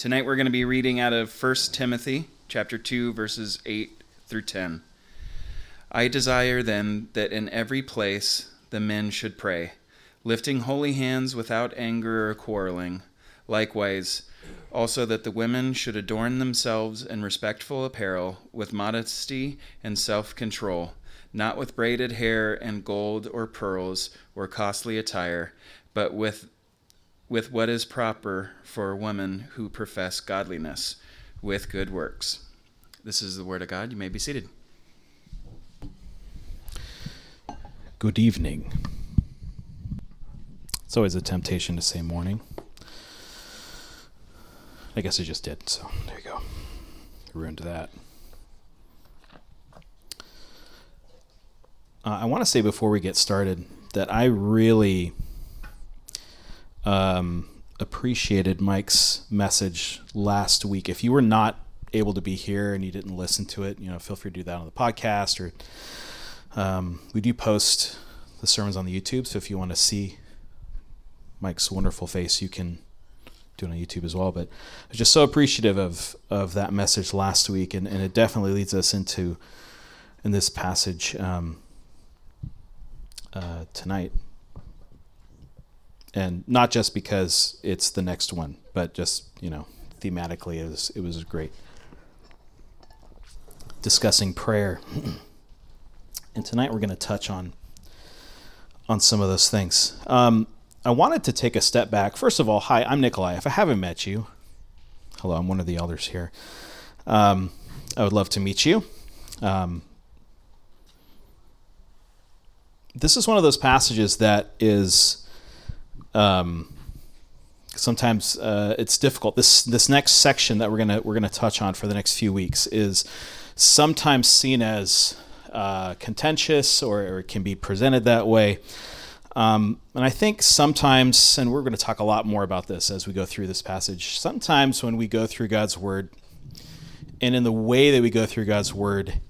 Tonight we're going to be reading out of 1 Timothy chapter 2 verses 8 through 10. I desire then that in every place the men should pray, lifting holy hands without anger or quarreling. Likewise, also that the women should adorn themselves in respectful apparel, with modesty and self control, not with braided hair and gold or pearls or costly attire, but with with what is proper for women who profess godliness with good works. This is the word of God. You may be seated. Good evening. It's always a temptation to say morning. I guess I just did, so there you go. ruined that. Uh, I want to say before we get started that I really um, appreciated Mike's message last week. If you were not able to be here and you didn't listen to it, you know, feel free to do that on the podcast or um, we do post the sermons on the YouTube. So if you want to see Mike's wonderful face, you can do it on YouTube as well. But I was just so appreciative of of that message last week, and, and it definitely leads us into in this passage um, uh, tonight and not just because it's the next one, but just you know thematically it was it was great. Discussing prayer, and tonight we're going to touch on on some of those things. Um, I wanted to take a step back. First of all, hi, I'm Nikolai. If I haven't met you, hello, I'm one of the elders here. Um, I would love to meet you. Um, this is one of those passages that is um, sometimes uh, it's difficult. This this next section that we're gonna we're gonna touch on for the next few weeks is sometimes seen as uh, contentious or, or, it can be presented that way. Um, and I think sometimes, and we're going to talk a lot more about this as we go through this passage. Sometimes when we go through God's word, and in the way that we go through God's word,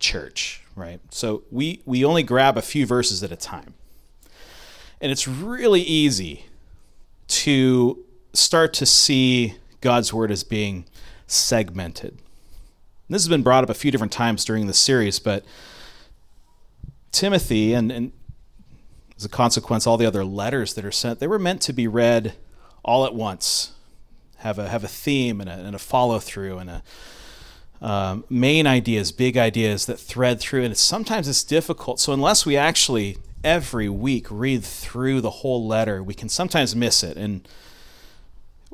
church, right? So we we only grab a few verses at a time. And it's really easy to start to see God's word as being segmented. This has been brought up a few different times during the series, but Timothy, and, and as a consequence, all the other letters that are sent, they were meant to be read all at once, have a have a theme and a, and a follow through and a um, main ideas, big ideas that thread through, and it's, sometimes it's difficult. So unless we actually every week read through the whole letter. We can sometimes miss it. And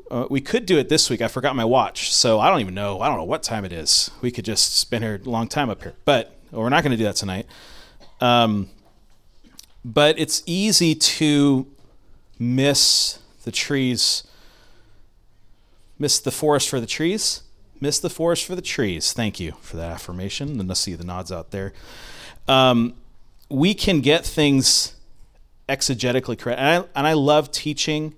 uh, we could do it this week. I forgot my watch. So I don't even know. I don't know what time it is. We could just spend a long time up here. But well, we're not going to do that tonight. Um, but it's easy to miss the trees, miss the forest for the trees, miss the forest for the trees. Thank you for that affirmation. And I see the nods out there. Um, we can get things exegetically correct. And I, and I love teaching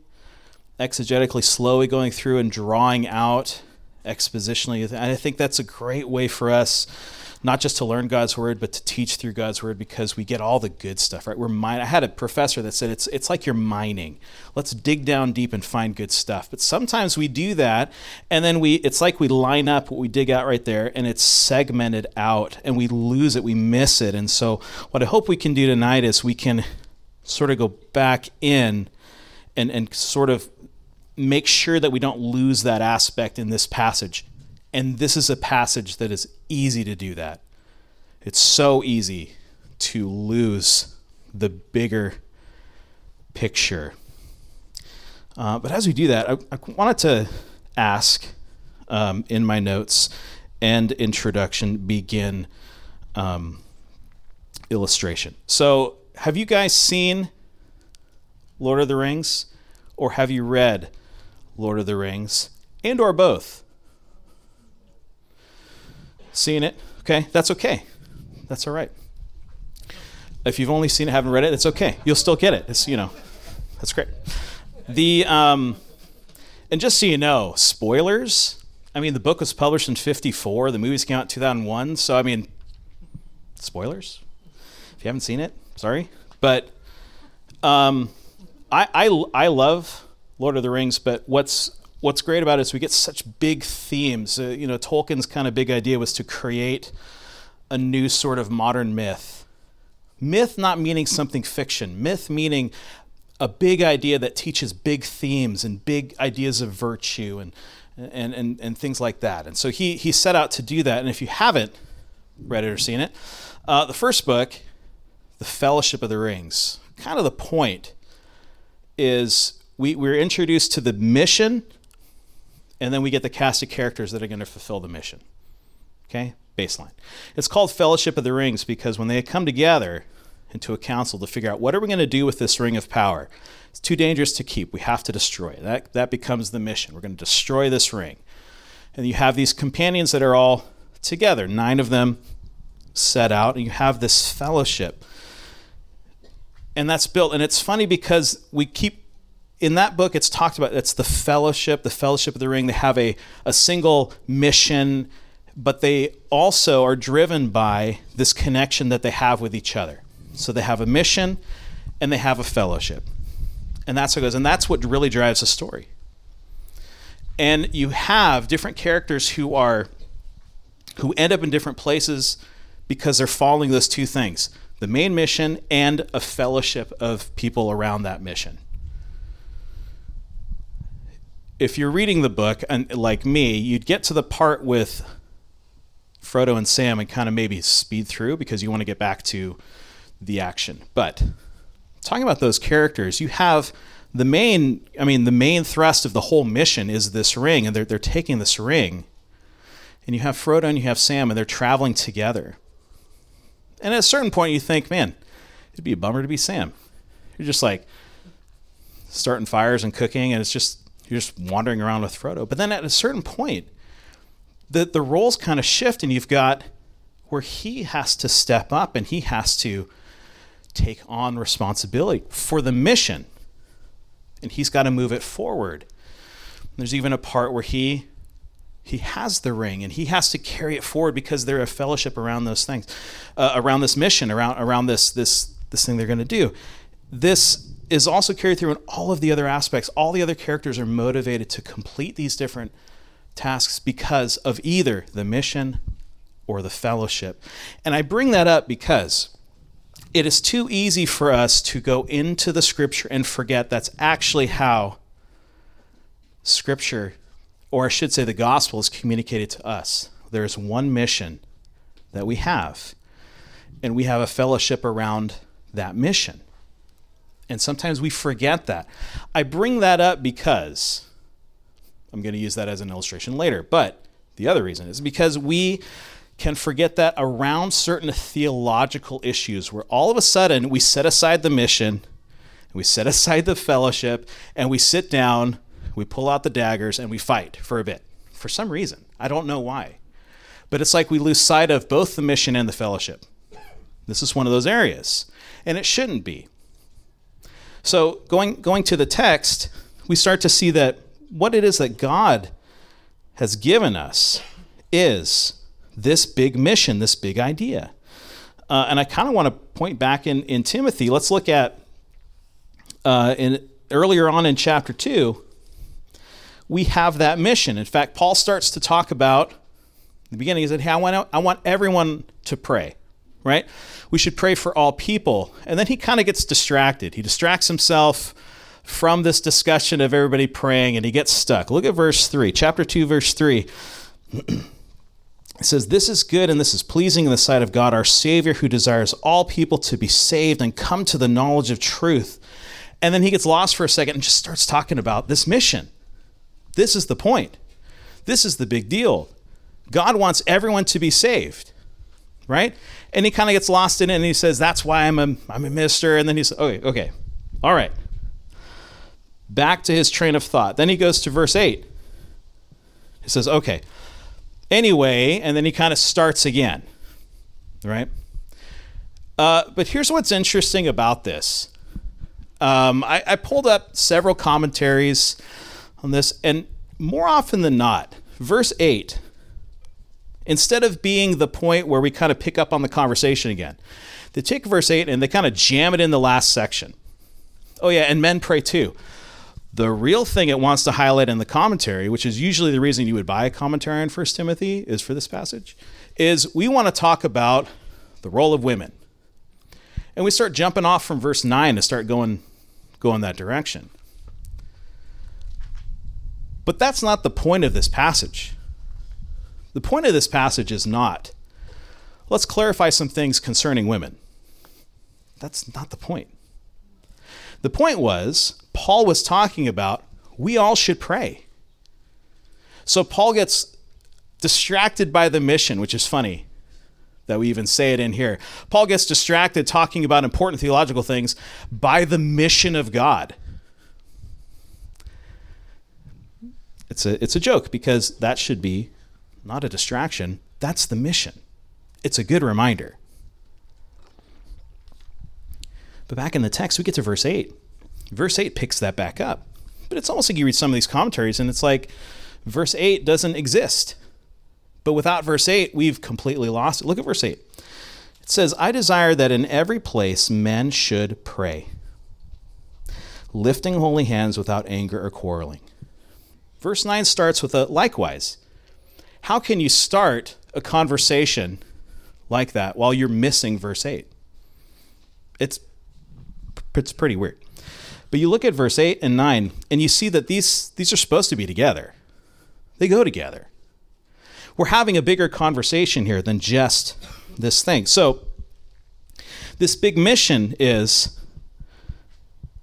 exegetically, slowly going through and drawing out expositionally. And I think that's a great way for us not just to learn God's word, but to teach through God's word because we get all the good stuff, right? We're mine. I had a professor that said it's it's like you're mining. Let's dig down deep and find good stuff. But sometimes we do that, and then we it's like we line up what we dig out right there, and it's segmented out, and we lose it, we miss it. And so, what I hope we can do tonight is we can sort of go back in and and sort of make sure that we don't lose that aspect in this passage and this is a passage that is easy to do that. It's so easy to lose the bigger picture. Uh, but as we do that, I, I wanted to ask um, in my notes and introduction begin um, illustration. So, have you guys seen Lord of the Rings, or have you read Lord of the Rings, and or both? Seeing it, okay, that's okay. That's all right. If you've only seen it, haven't read it, it's okay. You'll still get it. It's you know, that's great. The um, and just so you know, spoilers. I mean, the book was published in '54. The movies came out in 2001. So I mean, spoilers. If you haven't seen it, sorry, but um, I I I love Lord of the Rings. But what's what's great about it is we get such big themes. Uh, you know, Tolkien's kind of big idea was to create a new sort of modern myth. Myth not meaning something fiction, myth meaning a big idea that teaches big themes and big ideas of virtue and, and, and, and things like that. And so he, he set out to do that. And if you haven't read it or seen it, uh, the first book, The Fellowship of the Rings, kind of the point is we, we're introduced to the mission and then we get the cast of characters that are going to fulfill the mission. Okay? Baseline. It's called Fellowship of the Rings because when they come together into a council to figure out what are we going to do with this ring of power, it's too dangerous to keep. We have to destroy it. That, that becomes the mission. We're going to destroy this ring. And you have these companions that are all together, nine of them set out, and you have this fellowship. And that's built. And it's funny because we keep in that book it's talked about it's the fellowship the fellowship of the ring. They have a, a single mission but they also are driven by this connection that they have with each other. So they have a mission and they have a fellowship. And that's what goes and that's what really drives the story. And you have different characters who are who end up in different places because they're following those two things the main mission and a fellowship of people around that mission if you're reading the book and like me, you'd get to the part with Frodo and Sam and kind of maybe speed through because you want to get back to the action. But talking about those characters, you have the main I mean the main thrust of the whole mission is this ring and they're they're taking this ring. And you have Frodo and you have Sam and they're traveling together. And at a certain point you think, man, it'd be a bummer to be Sam. You're just like starting fires and cooking and it's just you're just wandering around with Frodo. But then at a certain point, the, the roles kind of shift, and you've got where he has to step up and he has to take on responsibility for the mission. And he's got to move it forward. There's even a part where he he has the ring and he has to carry it forward because they're a fellowship around those things, uh, around this mission, around around this this this thing they're going to do. This is also carried through in all of the other aspects. All the other characters are motivated to complete these different tasks because of either the mission or the fellowship. And I bring that up because it is too easy for us to go into the scripture and forget that's actually how scripture, or I should say the gospel, is communicated to us. There is one mission that we have, and we have a fellowship around that mission. And sometimes we forget that. I bring that up because I'm going to use that as an illustration later. But the other reason is because we can forget that around certain theological issues where all of a sudden we set aside the mission, we set aside the fellowship, and we sit down, we pull out the daggers, and we fight for a bit. For some reason. I don't know why. But it's like we lose sight of both the mission and the fellowship. This is one of those areas. And it shouldn't be. So going going to the text, we start to see that what it is that God has given us is this big mission, this big idea. Uh, and I kind of want to point back in, in Timothy. Let's look at uh, in earlier on in chapter two. We have that mission. In fact, Paul starts to talk about the beginning. He said, "Hey, I want I want everyone to pray." Right? We should pray for all people. And then he kind of gets distracted. He distracts himself from this discussion of everybody praying and he gets stuck. Look at verse 3, chapter 2, verse 3. it says, This is good and this is pleasing in the sight of God, our Savior, who desires all people to be saved and come to the knowledge of truth. And then he gets lost for a second and just starts talking about this mission. This is the point. This is the big deal. God wants everyone to be saved, right? And he kind of gets lost in it and he says that's why i'm a i'm a minister. And then he's okay okay. All right. Back to his train of thought. Then he goes to verse 8 he says okay. Anyway and then he kind of starts again. Right? Uh, but here's what's interesting about this. Um, I, I pulled up several commentaries on this and more often than not verse 8 instead of being the point where we kind of pick up on the conversation again. They take verse 8 and they kind of jam it in the last section. Oh, yeah, and men pray too. The real thing it wants to highlight in the commentary, which is usually the reason you would buy a commentary on 1 Timothy, is for this passage, is we want to talk about the role of women. And we start jumping off from verse 9 to start going, going that direction. But that's not the point of this passage. The point of this passage is not, let's clarify some things concerning women. That's not the point. The point was, Paul was talking about we all should pray. So Paul gets distracted by the mission, which is funny that we even say it in here. Paul gets distracted talking about important theological things by the mission of God. It's a, it's a joke because that should be not a distraction. That's the mission. It's a good reminder. But back in the text, we get to verse 8. Verse 8 picks that back up. But it's almost like you read some of these commentaries and it's like verse 8 doesn't exist. But without verse 8, we've completely lost it. Look at verse 8. It says, I desire that in every place men should pray, lifting holy hands without anger or quarreling. Verse 9 starts with a likewise. How can you start a conversation like that while you're missing verse 8? It's, it's pretty weird. But you look at verse 8 and 9, and you see that these, these are supposed to be together. They go together. We're having a bigger conversation here than just this thing. So, this big mission is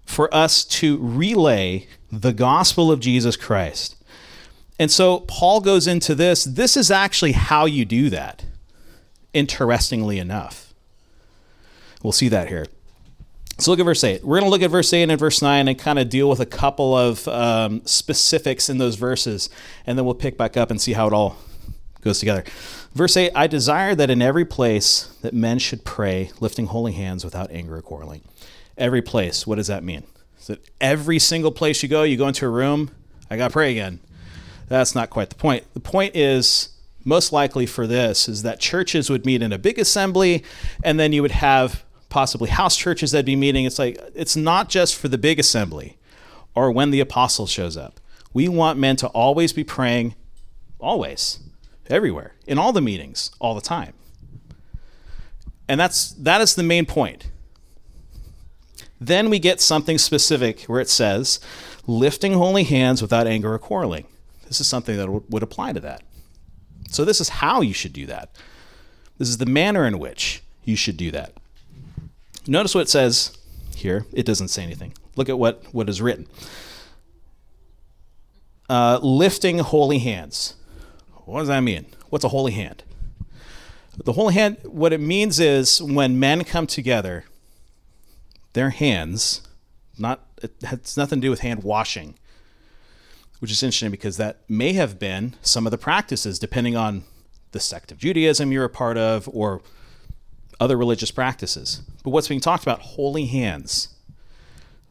for us to relay the gospel of Jesus Christ. And so, Paul goes into this. This is actually how you do that, interestingly enough. We'll see that here. So look at verse 8. We're going to look at verse 8 and verse 9 and kind of deal with a couple of um, specifics in those verses, and then we'll pick back up and see how it all goes together. Verse 8 I desire that in every place that men should pray, lifting holy hands without anger or quarreling. Every place, what does that mean? Is it every single place you go, you go into a room, I got to pray again? That's not quite the point. The point is, most likely for this, is that churches would meet in a big assembly, and then you would have possibly house churches that'd be meeting. It's like it's not just for the big assembly or when the apostle shows up. We want men to always be praying, always, everywhere, in all the meetings, all the time. And that's that is the main point. Then we get something specific where it says, lifting holy hands without anger or quarreling. This is something that would apply to that. So, this is how you should do that. This is the manner in which you should do that. Notice what it says here. It doesn't say anything. Look at what, what is written. Uh, lifting holy hands. What does that mean? What's a holy hand? The holy hand, what it means is when men come together, their hands, not it has nothing to do with hand washing, which is interesting because that may have been some of the practices, depending on the sect of Judaism you're a part of, or other religious practices. But what's being talked about, holy hands.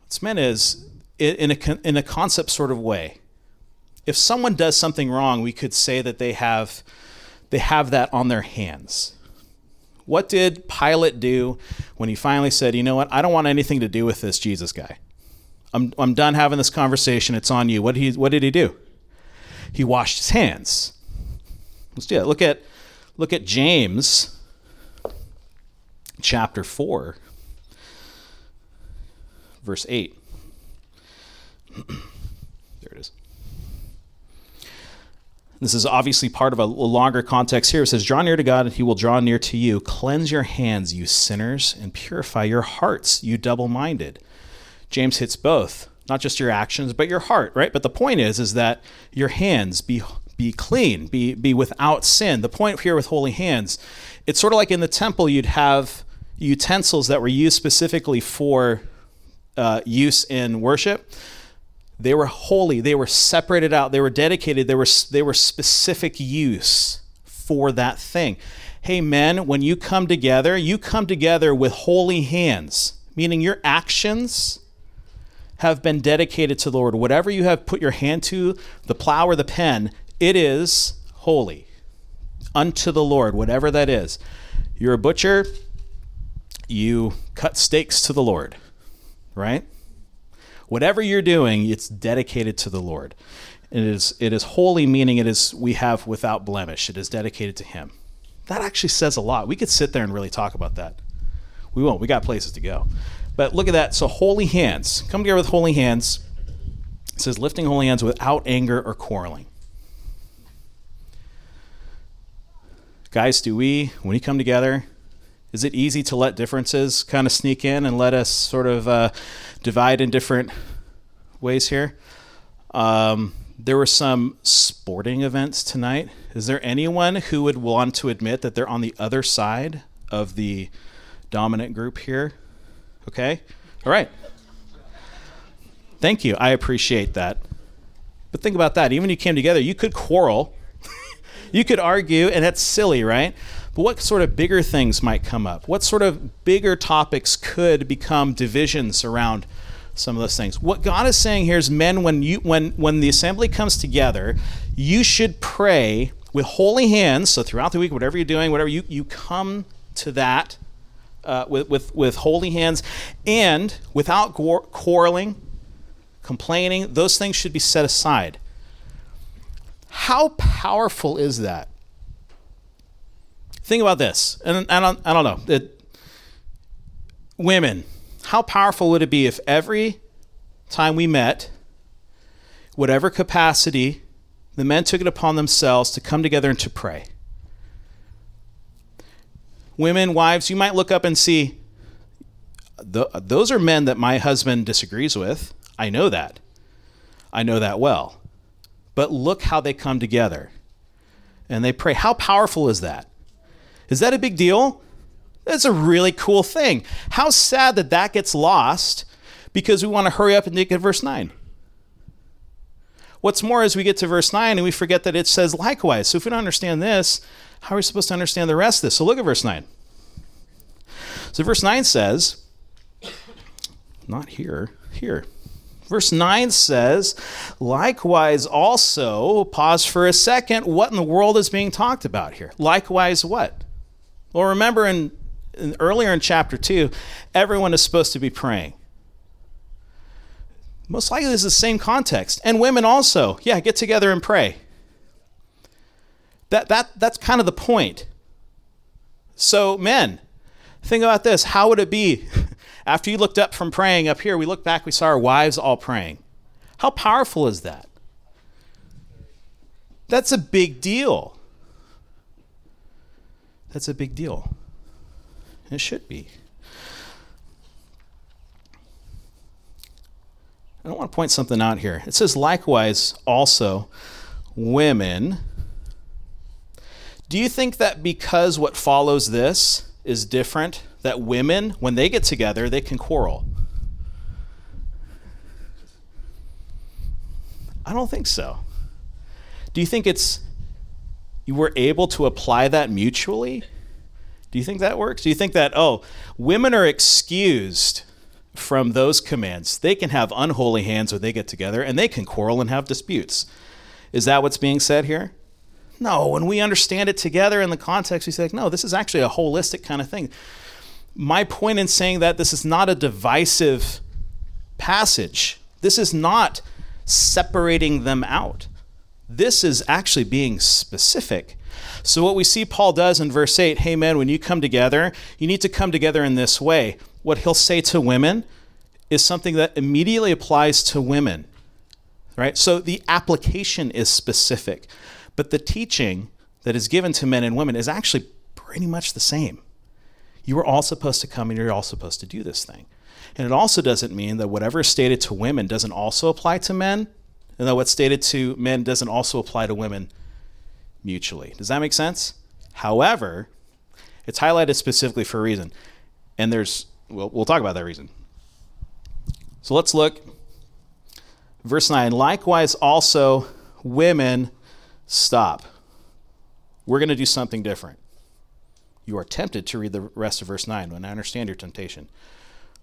What's meant is, in a, in a concept sort of way, if someone does something wrong, we could say that they have, they have that on their hands. What did Pilate do when he finally said, you know what, I don't want anything to do with this Jesus guy? I'm, I'm done having this conversation. It's on you. What did he, what did he do? He washed his hands. Let's do it. Look at, look at James chapter 4, verse 8. there it is. This is obviously part of a longer context here. It says, Draw near to God, and he will draw near to you. Cleanse your hands, you sinners, and purify your hearts, you double minded. James hits both, not just your actions, but your heart, right? But the point is, is that your hands be be clean, be be without sin. The point here with holy hands, it's sort of like in the temple you'd have utensils that were used specifically for uh, use in worship. They were holy. They were separated out. They were dedicated. They were they were specific use for that thing. Hey men, when you come together, you come together with holy hands, meaning your actions have been dedicated to the Lord. Whatever you have put your hand to, the plow or the pen, it is holy unto the Lord, whatever that is. You're a butcher, you cut steaks to the Lord, right? Whatever you're doing, it's dedicated to the Lord. It is, it is holy, meaning it is we have without blemish. It is dedicated to Him. That actually says a lot. We could sit there and really talk about that. We won't. We got places to go. But look at that. So holy hands. Come together with holy hands. It says lifting holy hands without anger or quarreling. Guys, do we, when we come together, is it easy to let differences kind of sneak in and let us sort of uh, divide in different ways here? Um, there were some sporting events tonight. Is there anyone who would want to admit that they're on the other side of the dominant group here? Okay? All right. Thank you. I appreciate that. But think about that. Even if you came together, you could quarrel, you could argue, and that's silly, right? But what sort of bigger things might come up? What sort of bigger topics could become divisions around some of those things. What God is saying here is men when you when when the assembly comes together, you should pray with holy hands. So throughout the week, whatever you're doing, whatever you you come to that uh, with, with with holy hands and without quarreling, complaining. Those things should be set aside. How powerful is that? Think about this, and I don't, I don't know. It, women, how powerful would it be if every time we met, whatever capacity, the men took it upon themselves to come together and to pray? Women, wives, you might look up and see those are men that my husband disagrees with. I know that. I know that well. But look how they come together and they pray. How powerful is that? Is that a big deal? That's a really cool thing. How sad that that gets lost because we want to hurry up and get verse 9. What's more, as we get to verse 9 and we forget that it says likewise. So if we don't understand this, how are we supposed to understand the rest of this? So look at verse 9. So verse 9 says, not here, here. Verse 9 says, likewise also, pause for a second, what in the world is being talked about here? Likewise, what? Well, remember in earlier in chapter 2, everyone is supposed to be praying. Most likely, this is the same context. And women also, yeah, get together and pray. That, that, that's kind of the point. So, men, think about this. How would it be after you looked up from praying up here? We looked back, we saw our wives all praying. How powerful is that? That's a big deal. That's a big deal. It should be. I don't want to point something out here. It says, likewise, also, women. Do you think that because what follows this is different, that women, when they get together, they can quarrel? I don't think so. Do you think it's you were able to apply that mutually? Do you think that works? Do you think that, oh, women are excused from those commands? They can have unholy hands when they get together and they can quarrel and have disputes. Is that what's being said here? No, when we understand it together in the context, we say, no, this is actually a holistic kind of thing. My point in saying that this is not a divisive passage, this is not separating them out. This is actually being specific so, what we see Paul does in verse 8 hey, men, when you come together, you need to come together in this way. What he'll say to women is something that immediately applies to women, right? So, the application is specific, but the teaching that is given to men and women is actually pretty much the same. You are all supposed to come and you're all supposed to do this thing. And it also doesn't mean that whatever is stated to women doesn't also apply to men, and that what's stated to men doesn't also apply to women mutually. Does that make sense? However, it's highlighted specifically for a reason. And there's, we'll, we'll talk about that reason. So let's look. Verse 9 likewise, also, women stop. We're going to do something different. You are tempted to read the rest of verse 9, and I understand your temptation.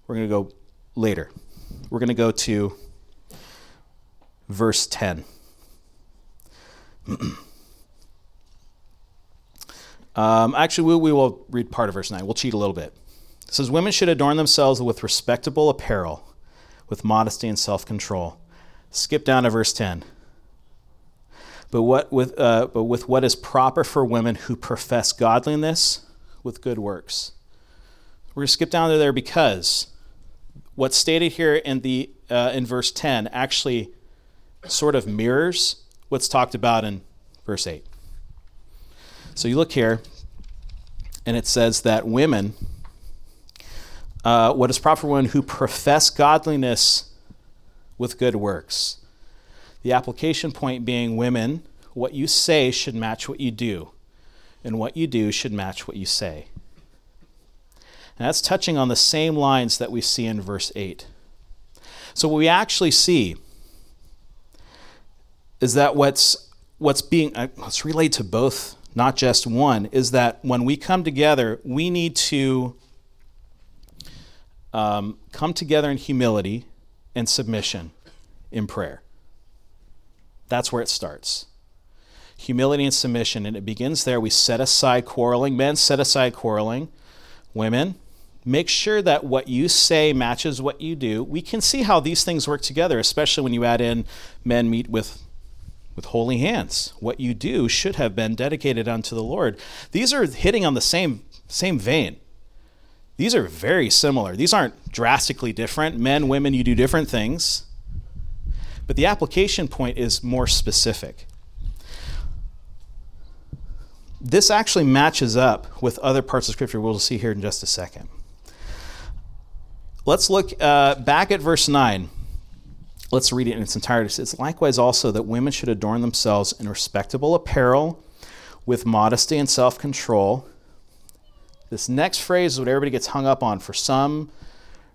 We're going to go later. We're going to go to verse 10. Um, actually, we, we will read part of verse 9. We'll cheat a little bit. It says, Women should adorn themselves with respectable apparel, with modesty and self control. Skip down to verse 10. But, what with, uh, but with what is proper for women who profess godliness with good works. We're going to skip down to there because what's stated here in, the, uh, in verse 10 actually sort of mirrors what's talked about in verse 8. So you look here, and it says that women, uh, what is proper for women who profess godliness with good works. The application point being women, what you say should match what you do, and what you do should match what you say. And that's touching on the same lines that we see in verse 8. So, what we actually see is that what's, what's being, uh, let's relate to both, not just one, is that when we come together, we need to um, come together in humility and submission in prayer. That's where it starts. Humility and submission, and it begins there. We set aside quarreling. Men, set aside quarreling. Women, make sure that what you say matches what you do. We can see how these things work together, especially when you add in men meet with with holy hands. What you do should have been dedicated unto the Lord. These are hitting on the same same vein. These are very similar. These aren't drastically different. Men, women, you do different things. But the application point is more specific. This actually matches up with other parts of Scripture we'll see here in just a second. Let's look uh, back at verse 9. Let's read it in its entirety. It's Likewise, also, that women should adorn themselves in respectable apparel, with modesty and self control. This next phrase is what everybody gets hung up on for some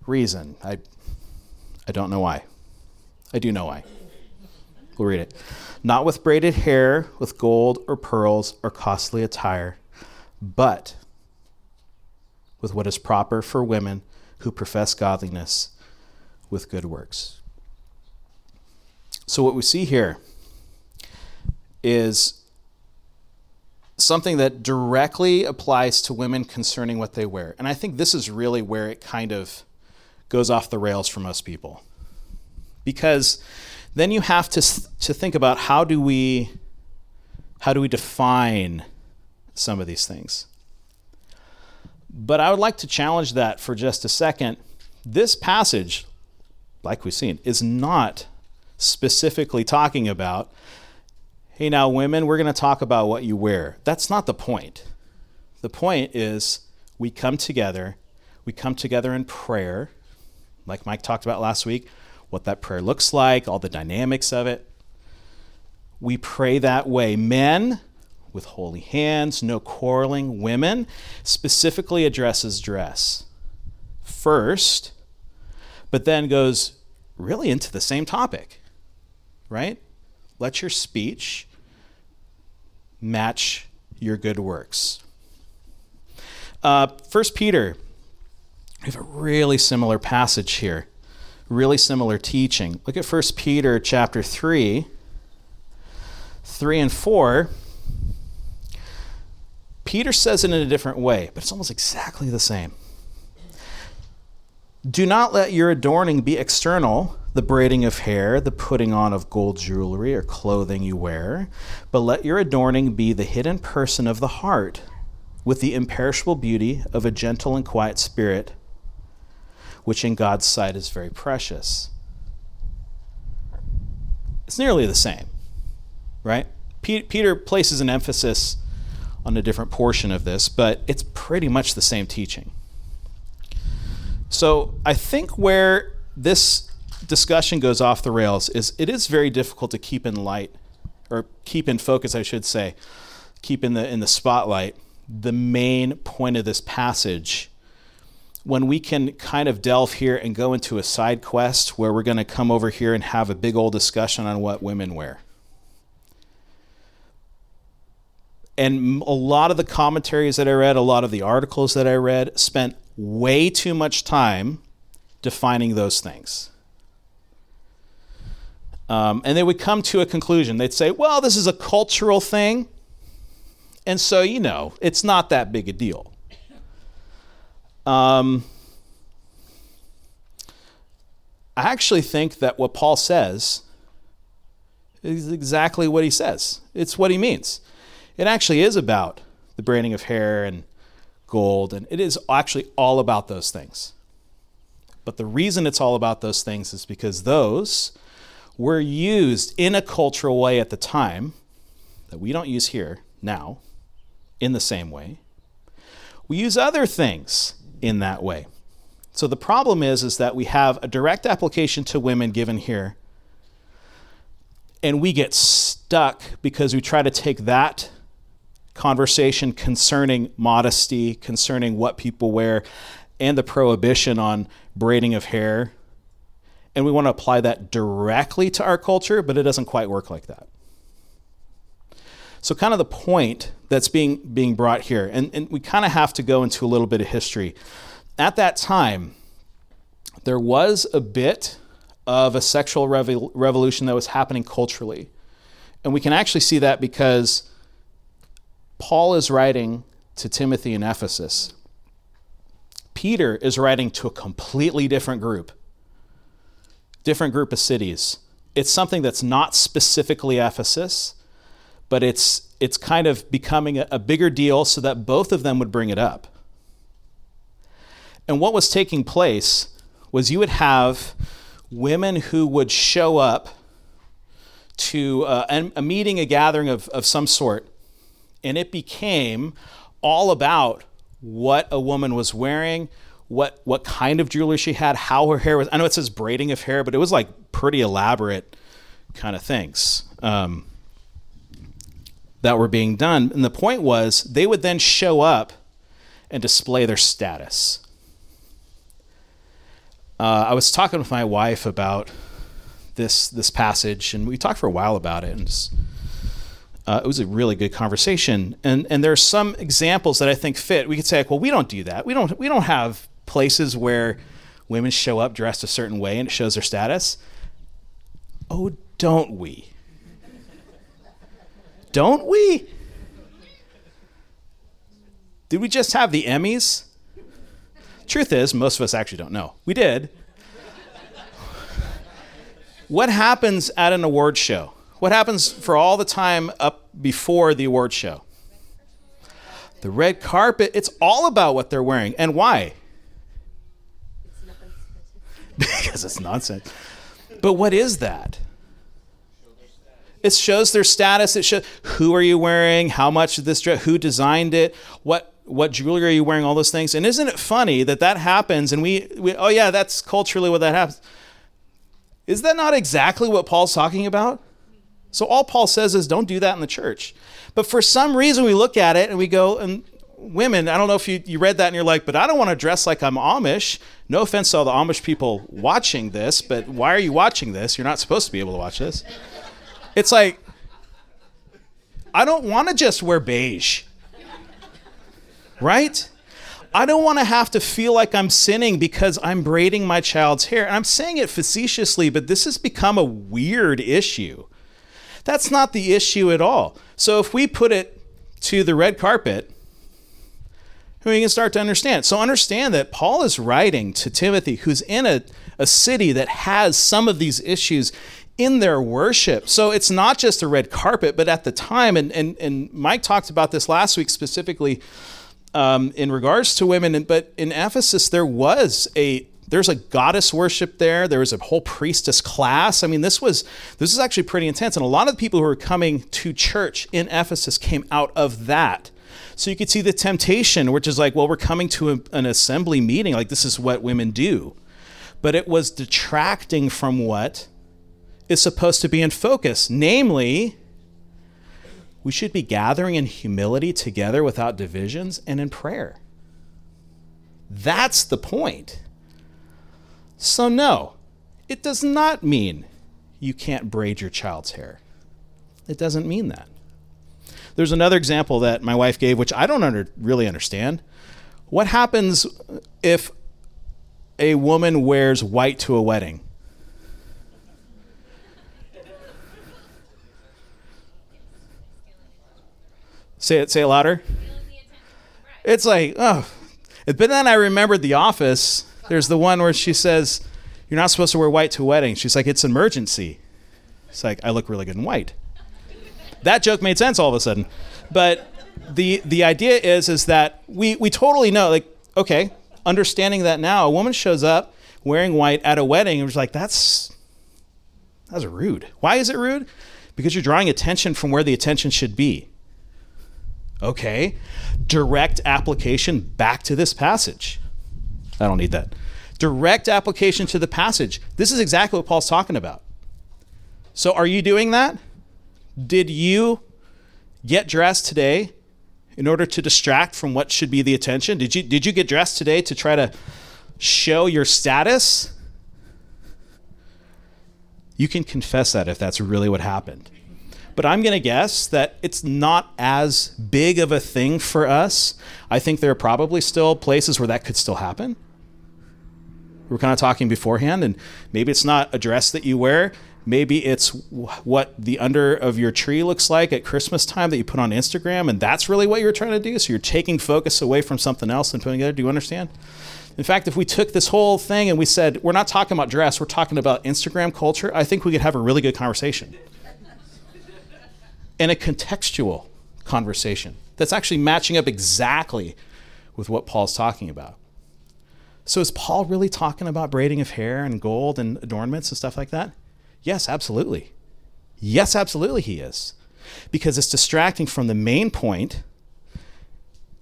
reason. I, I don't know why. I do know why. We'll read it. Not with braided hair, with gold or pearls or costly attire, but with what is proper for women who profess godliness with good works. So, what we see here is something that directly applies to women concerning what they wear. And I think this is really where it kind of goes off the rails for most people. Because then you have to, to think about how do we how do we define some of these things. But I would like to challenge that for just a second. This passage, like we've seen, is not specifically talking about, hey, now, women, we're going to talk about what you wear. That's not the point. The point is we come together, we come together in prayer, like Mike talked about last week, what that prayer looks like, all the dynamics of it. We pray that way. Men, with holy hands, no quarreling. Women specifically addresses dress first, but then goes really into the same topic right? Let your speech match your good works. Uh, First Peter, we have a really similar passage here, really similar teaching. Look at First Peter chapter 3, 3 and 4. Peter says it in a different way, but it's almost exactly the same. Do not let your adorning be external the braiding of hair, the putting on of gold jewelry or clothing you wear, but let your adorning be the hidden person of the heart, with the imperishable beauty of a gentle and quiet spirit, which in God's sight is very precious. It's nearly the same, right? Peter places an emphasis on a different portion of this, but it's pretty much the same teaching. So I think where this discussion goes off the rails is it is very difficult to keep in light or keep in focus I should say keep in the in the spotlight the main point of this passage when we can kind of delve here and go into a side quest where we're going to come over here and have a big old discussion on what women wear. And a lot of the commentaries that I read, a lot of the articles that I read, spent way too much time defining those things. Um, and they would come to a conclusion. They'd say, well, this is a cultural thing. And so, you know, it's not that big a deal. Um, I actually think that what Paul says is exactly what he says. It's what he means. It actually is about the braiding of hair and gold, and it is actually all about those things. But the reason it's all about those things is because those were used in a cultural way at the time that we don't use here now in the same way. We use other things in that way. So the problem is is that we have a direct application to women given here and we get stuck because we try to take that conversation concerning modesty, concerning what people wear, and the prohibition on braiding of hair. And we want to apply that directly to our culture, but it doesn't quite work like that. So, kind of the point that's being, being brought here, and, and we kind of have to go into a little bit of history. At that time, there was a bit of a sexual revo- revolution that was happening culturally. And we can actually see that because Paul is writing to Timothy in Ephesus. Peter is writing to a completely different group, different group of cities. It's something that's not specifically Ephesus, but it's, it's kind of becoming a, a bigger deal so that both of them would bring it up. And what was taking place was you would have women who would show up to uh, a meeting, a gathering of, of some sort, and it became all about what a woman was wearing, what what kind of jewelry she had, how her hair was. I know it says braiding of hair, but it was like pretty elaborate kind of things um, that were being done. And the point was, they would then show up and display their status. Uh, I was talking with my wife about this this passage, and we talked for a while about it, and just, uh, it was a really good conversation. And and there are some examples that I think fit. We could say, like, well, we don't do that. We don't we don't have places where women show up dressed a certain way and it shows their status. Oh, don't we? Don't we? Did we just have the Emmys? Truth is, most of us actually don't know. We did. what happens at an award show? What happens for all the time up before the award show? The red carpet, it's all about what they're wearing. And why? because it's nonsense. But what is that? It shows their status. It shows who are you wearing, how much of this dress, who designed it, what what jewelry are you wearing, all those things. And isn't it funny that that happens and we, we oh yeah, that's culturally what that happens. Is that not exactly what Paul's talking about? So all Paul says is don't do that in the church. But for some reason we look at it and we go, and women, I don't know if you, you read that and you're like, but I don't want to dress like I'm Amish. No offense to all the Amish people watching this, but why are you watching this? You're not supposed to be able to watch this. It's like, I don't want to just wear beige right? I don't want to have to feel like I'm sinning because I'm braiding my child's hair. And I'm saying it facetiously, but this has become a weird issue. That's not the issue at all. So if we put it to the red carpet, we can start to understand. So understand that Paul is writing to Timothy, who's in a, a city that has some of these issues in their worship. So it's not just a red carpet, but at the time, and, and, and Mike talked about this last week specifically um, in regards to women. But in Ephesus, there was a there's a goddess worship there. There was a whole priestess class. I mean, this was this is actually pretty intense, and a lot of the people who were coming to church in Ephesus came out of that. So you could see the temptation, which is like, well, we're coming to a, an assembly meeting, like this is what women do, but it was detracting from what is supposed to be in focus, namely we should be gathering in humility together without divisions and in prayer. That's the point. So, no, it does not mean you can't braid your child's hair. It doesn't mean that. There's another example that my wife gave, which I don't under, really understand. What happens if a woman wears white to a wedding? Say it. Say it louder. It's like oh, but then I remembered The Office. There's the one where she says, You're not supposed to wear white to a wedding. She's like, It's an emergency. It's like, I look really good in white. That joke made sense all of a sudden. But the the idea is is that we we totally know, like, okay, understanding that now, a woman shows up wearing white at a wedding and was like, that's that's rude. Why is it rude? Because you're drawing attention from where the attention should be. Okay. Direct application back to this passage. I don't need that. Direct application to the passage. This is exactly what Paul's talking about. So, are you doing that? Did you get dressed today in order to distract from what should be the attention? Did you, did you get dressed today to try to show your status? You can confess that if that's really what happened. But I'm going to guess that it's not as big of a thing for us. I think there are probably still places where that could still happen. We are kind of talking beforehand, and maybe it's not a dress that you wear. Maybe it's what the under of your tree looks like at Christmas time that you put on Instagram, and that's really what you're trying to do. So you're taking focus away from something else and putting it. There. Do you understand? In fact, if we took this whole thing and we said, we're not talking about dress, we're talking about Instagram culture, I think we could have a really good conversation. And a contextual conversation that's actually matching up exactly with what Paul's talking about. So, is Paul really talking about braiding of hair and gold and adornments and stuff like that? Yes, absolutely. Yes, absolutely, he is. Because it's distracting from the main point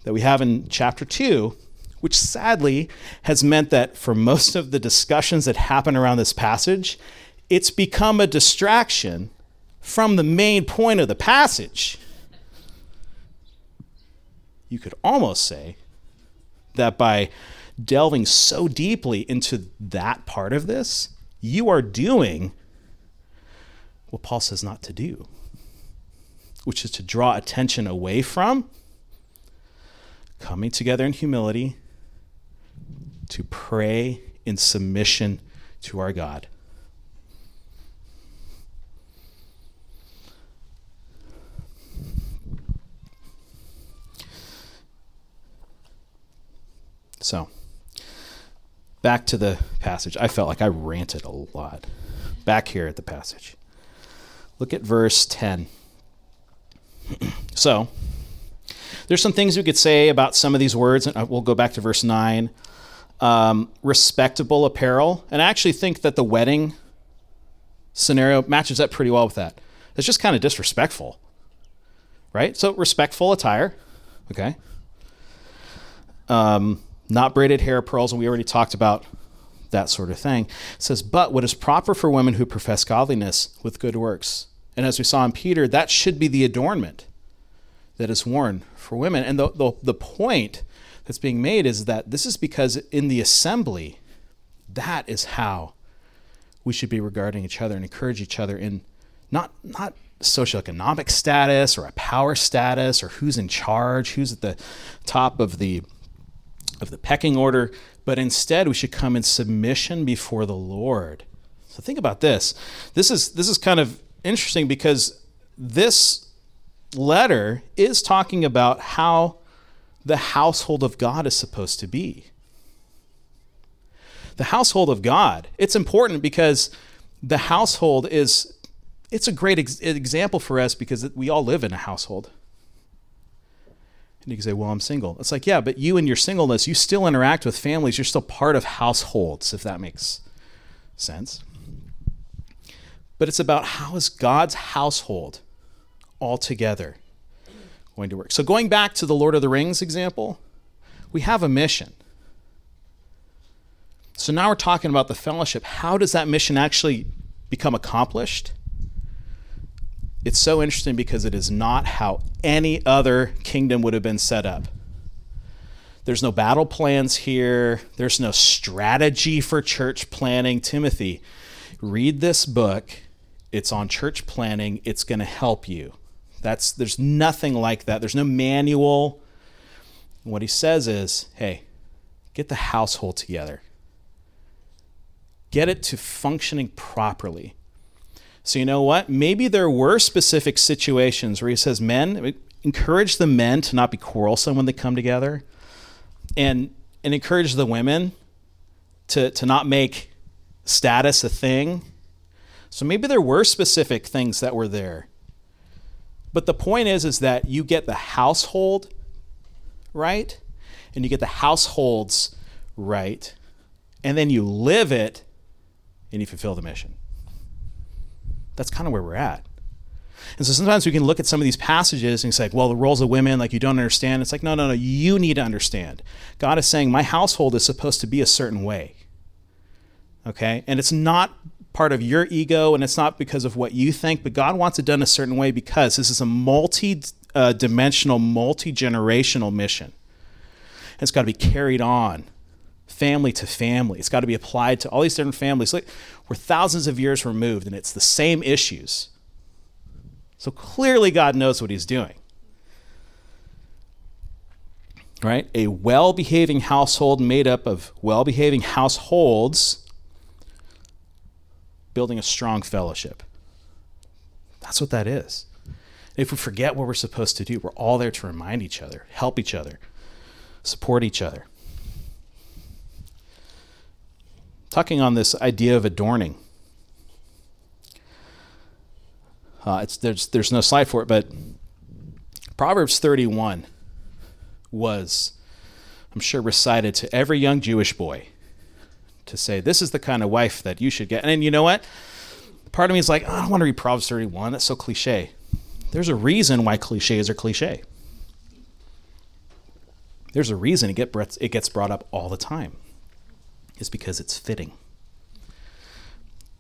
that we have in chapter 2, which sadly has meant that for most of the discussions that happen around this passage, it's become a distraction from the main point of the passage. You could almost say that by delving so deeply into that part of this, you are doing what Paul says not to do, which is to draw attention away from coming together in humility to pray in submission to our God. So, back to the passage. I felt like I ranted a lot. Back here at the passage. Look at verse 10. so, there's some things we could say about some of these words. and We'll go back to verse 9 um, respectable apparel. And I actually think that the wedding scenario matches up pretty well with that. It's just kind of disrespectful, right? So, respectful attire, okay? Um, not braided hair pearls, and we already talked about that sort of thing. It says, But what is proper for women who profess godliness with good works. And as we saw in Peter, that should be the adornment that is worn for women. And the, the, the point that's being made is that this is because in the assembly, that is how we should be regarding each other and encourage each other in not not socioeconomic status or a power status or who's in charge, who's at the top of the of the pecking order, but instead we should come in submission before the Lord. So think about this. This is this is kind of interesting because this letter is talking about how the household of God is supposed to be. The household of God, it's important because the household is it's a great ex- example for us because we all live in a household. And you can say, well, I'm single. It's like, yeah, but you and your singleness, you still interact with families. You're still part of households, if that makes sense. But it's about how is God's household all together going to work. So, going back to the Lord of the Rings example, we have a mission. So, now we're talking about the fellowship. How does that mission actually become accomplished? It's so interesting because it is not how any other kingdom would have been set up. There's no battle plans here. There's no strategy for church planning. Timothy, read this book. It's on church planning. It's going to help you. That's there's nothing like that. There's no manual. What he says is, hey, get the household together. Get it to functioning properly. So you know what? Maybe there were specific situations where he says, men, encourage the men to not be quarrelsome when they come together, and and encourage the women to to not make status a thing. So maybe there were specific things that were there. But the point is is that you get the household right and you get the households right and then you live it and you fulfill the mission. That's kind of where we're at. And so sometimes we can look at some of these passages and it's like, well, the roles of women, like you don't understand. It's like, no, no, no, you need to understand. God is saying, my household is supposed to be a certain way. Okay? And it's not part of your ego and it's not because of what you think, but God wants it done a certain way because this is a multi uh, dimensional, multi generational mission. It's got to be carried on family to family. It's got to be applied to all these different families. Like, we're thousands of years removed and it's the same issues so clearly, God knows what he's doing. Right? A well behaving household made up of well behaving households building a strong fellowship. That's what that is. If we forget what we're supposed to do, we're all there to remind each other, help each other, support each other. Talking on this idea of adorning. Uh, it's, there's, there's no slide for it, but Proverbs 31 was, I'm sure, recited to every young Jewish boy to say, this is the kind of wife that you should get. And you know what? Part of me is like, I don't want to read Proverbs 31. That's so cliche. There's a reason why cliches are cliche. There's a reason it, get, it gets brought up all the time. It's because it's fitting.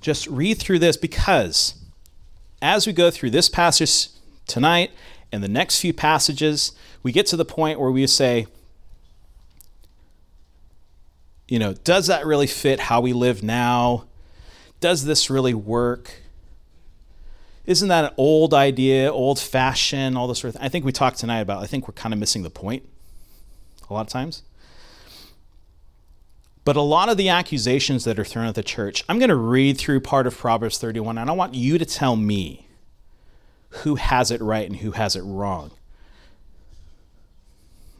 Just read through this because as we go through this passage tonight and the next few passages, we get to the point where we say, you know, does that really fit how we live now? Does this really work? Isn't that an old idea, old fashioned, all this sort of thing? I think we talked tonight about, I think we're kind of missing the point a lot of times. But a lot of the accusations that are thrown at the church, I'm going to read through part of Proverbs 31, and I want you to tell me who has it right and who has it wrong.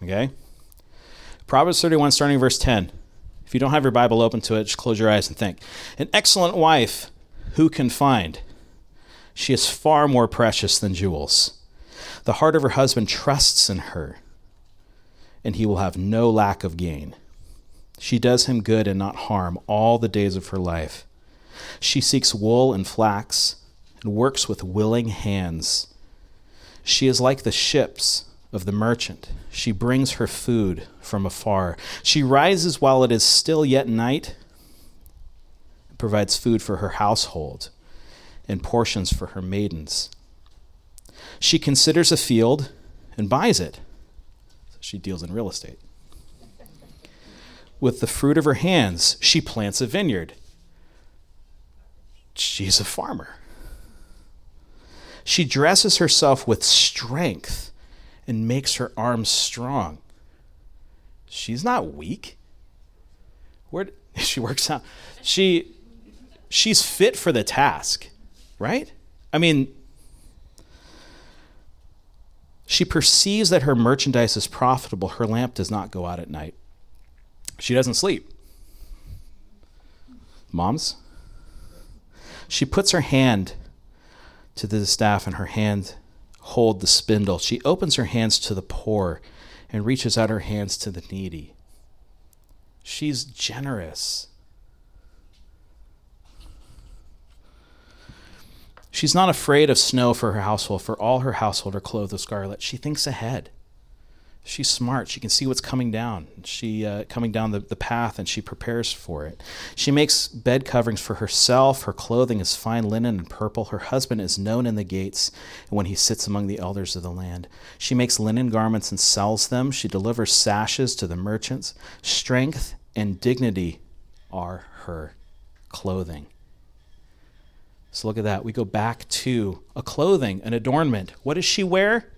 Okay? Proverbs 31, starting verse 10. If you don't have your Bible open to it, just close your eyes and think. An excellent wife, who can find? She is far more precious than jewels. The heart of her husband trusts in her, and he will have no lack of gain. She does him good and not harm all the days of her life. She seeks wool and flax and works with willing hands. She is like the ships of the merchant. She brings her food from afar. She rises while it is still yet night, and provides food for her household and portions for her maidens. She considers a field and buys it. So she deals in real estate. With the fruit of her hands, she plants a vineyard. She's a farmer. She dresses herself with strength and makes her arms strong. She's not weak. Where she works out. She she's fit for the task, right? I mean, she perceives that her merchandise is profitable. Her lamp does not go out at night. She doesn't sleep. Moms? She puts her hand to the staff and her hand hold the spindle. She opens her hands to the poor and reaches out her hands to the needy. She's generous. She's not afraid of snow for her household, for all her household are clothed with scarlet. She thinks ahead she's smart. She can see what's coming down. She uh, coming down the, the path, and she prepares for it. She makes bed coverings for herself. Her clothing is fine linen and purple. Her husband is known in the gates when he sits among the elders of the land. She makes linen garments and sells them. She delivers sashes to the merchants. Strength and dignity are her clothing. So look at that. We go back to a clothing, an adornment. What does she wear?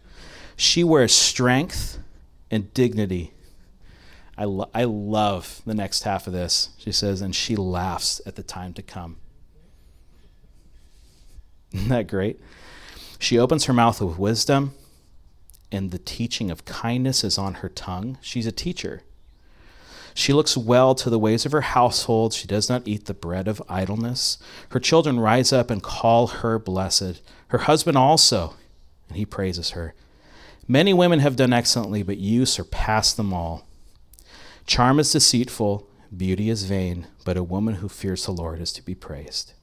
She wears strength and dignity. I, lo- I love the next half of this. She says, and she laughs at the time to come. Isn't that great? She opens her mouth with wisdom, and the teaching of kindness is on her tongue. She's a teacher. She looks well to the ways of her household. She does not eat the bread of idleness. Her children rise up and call her blessed. Her husband also, and he praises her. Many women have done excellently, but you surpass them all. Charm is deceitful, beauty is vain, but a woman who fears the Lord is to be praised.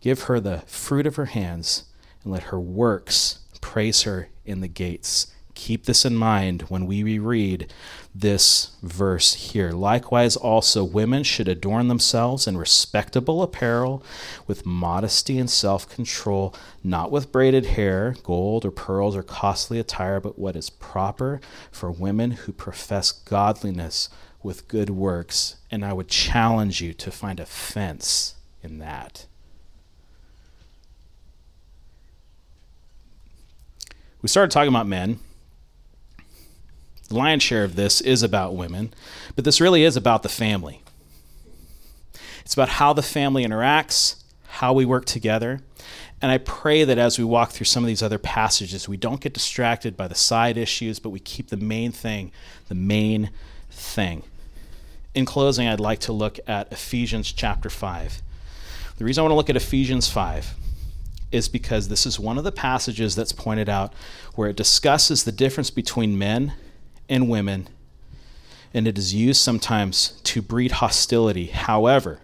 Give her the fruit of her hands, and let her works praise her in the gates. Keep this in mind when we reread this verse here. Likewise, also, women should adorn themselves in respectable apparel, with modesty and self control, not with braided hair, gold or pearls, or costly attire, but what is proper for women who profess godliness with good works. And I would challenge you to find offense in that. We started talking about men the lion's share of this is about women, but this really is about the family. It's about how the family interacts, how we work together. And I pray that as we walk through some of these other passages, we don't get distracted by the side issues, but we keep the main thing the main thing. In closing, I'd like to look at Ephesians chapter 5. The reason I want to look at Ephesians 5 is because this is one of the passages that's pointed out where it discusses the difference between men and women, and it is used sometimes to breed hostility. However,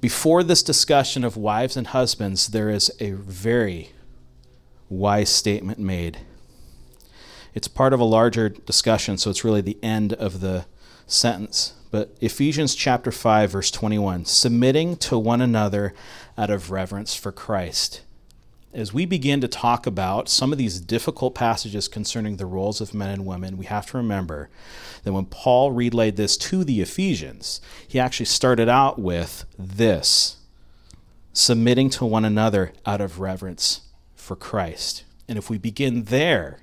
before this discussion of wives and husbands, there is a very wise statement made. It's part of a larger discussion, so it's really the end of the sentence. But Ephesians chapter 5 verse 21, submitting to one another out of reverence for Christ as we begin to talk about some of these difficult passages concerning the roles of men and women, we have to remember that when Paul relayed this to the Ephesians, he actually started out with this submitting to one another out of reverence for Christ. And if we begin there,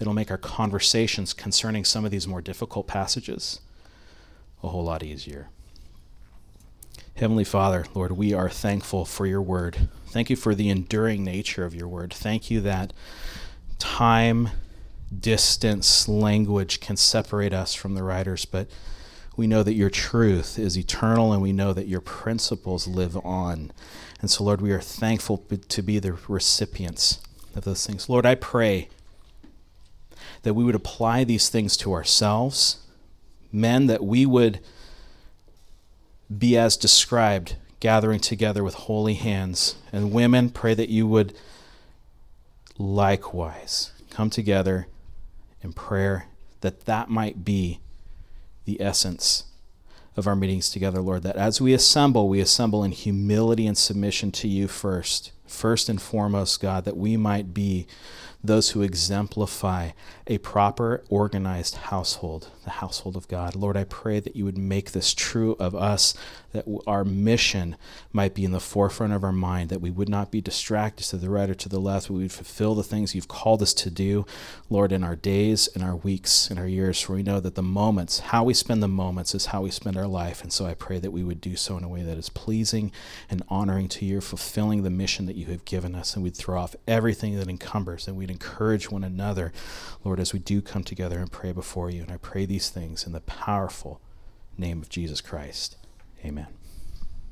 it'll make our conversations concerning some of these more difficult passages a whole lot easier. Heavenly Father, Lord, we are thankful for your word. Thank you for the enduring nature of your word. Thank you that time, distance, language can separate us from the writers, but we know that your truth is eternal and we know that your principles live on. And so, Lord, we are thankful to be the recipients of those things. Lord, I pray that we would apply these things to ourselves, men, that we would be as described, gathering together with holy hands. And women, pray that you would likewise come together in prayer, that that might be the essence of our meetings together, Lord. That as we assemble, we assemble in humility and submission to you first. First and foremost, God, that we might be those who exemplify a proper, organized household, the household of God. Lord, I pray that you would make this true of us, that our mission might be in the forefront of our mind, that we would not be distracted to the right or to the left, but we would fulfill the things you've called us to do, Lord, in our days, in our weeks, in our years, for we know that the moments, how we spend the moments, is how we spend our life. And so I pray that we would do so in a way that is pleasing and honoring to you, fulfilling the mission that you have given us, and we'd throw off everything that encumbers, and we'd encourage one another, Lord, as we do come together and pray before you. And I pray these things in the powerful name of Jesus Christ. Amen.